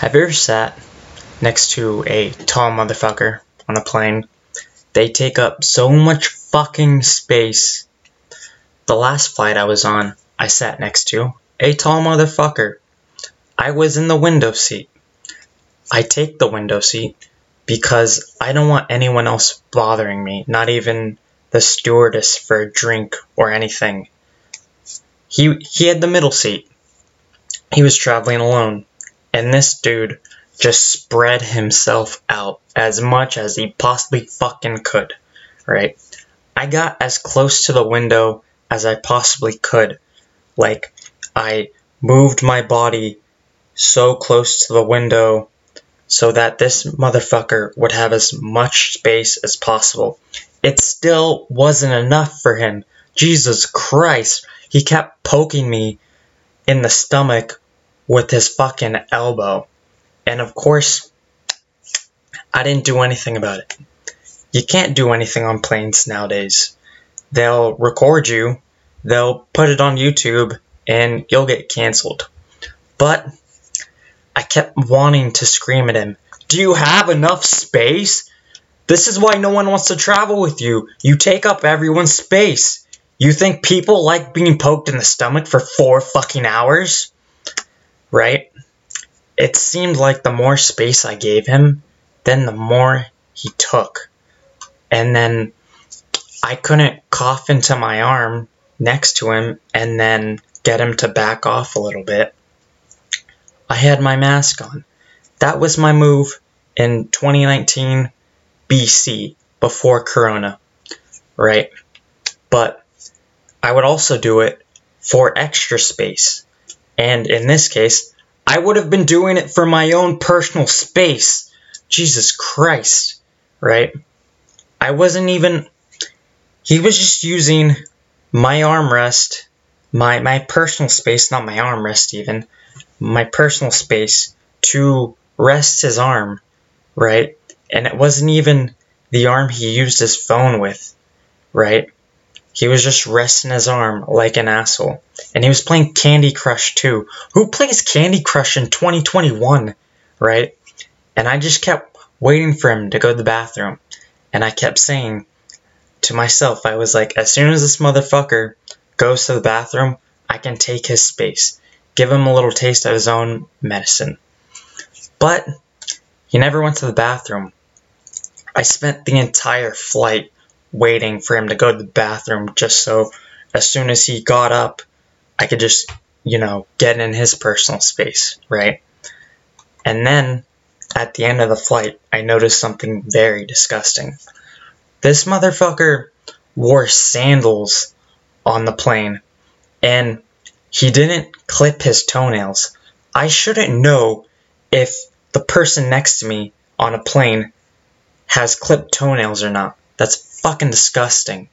Have you ever sat next to a tall motherfucker on a plane? They take up so much fucking space. The last flight I was on, I sat next to a tall motherfucker. I was in the window seat. I take the window seat because I don't want anyone else bothering me, not even the stewardess for a drink or anything. He he had the middle seat. He was traveling alone and this dude just spread himself out as much as he possibly fucking could, right? I got as close to the window as I possibly could. Like, I moved my body so close to the window so that this motherfucker would have as much space as possible. It still wasn't enough for him. Jesus Christ. He kept poking me in the stomach with his fucking elbow. And of course, I didn't do anything about it. You can't do anything on planes nowadays. They'll record you, they'll put it on YouTube, and you'll get canceled. But I kept wanting to scream at him, Do you have enough space? This is why no one wants to travel with you. You take up everyone's space. You think people like being poked in the stomach for four fucking hours? Right? It seemed like the more space I gave him, then the more he took. And then I couldn't cough into my arm next to him and then get him to back off a little bit. I had my mask on. That was my move in 2019 BC before Corona, right? But I would also do it for extra space. And in this case, I would have been doing it for my own personal space. Jesus Christ, right? I wasn't even. He was just using my armrest, my my personal space, not my armrest even, my personal space to rest his arm, right? And it wasn't even the arm he used his phone with, right? He was just resting his arm like an asshole. And he was playing Candy Crush too. Who plays Candy Crush in 2021, right? And I just kept waiting for him to go to the bathroom. And I kept saying to myself, I was like, as soon as this motherfucker goes to the bathroom, I can take his space. Give him a little taste of his own medicine. But he never went to the bathroom. I spent the entire flight waiting for him to go to the bathroom just so as soon as he got up, I could just, you know, get in his personal space, right? And then at the end of the flight, I noticed something very disgusting. This motherfucker wore sandals on the plane and he didn't clip his toenails. I shouldn't know if the person next to me on a plane has clipped toenails or not. That's fucking disgusting.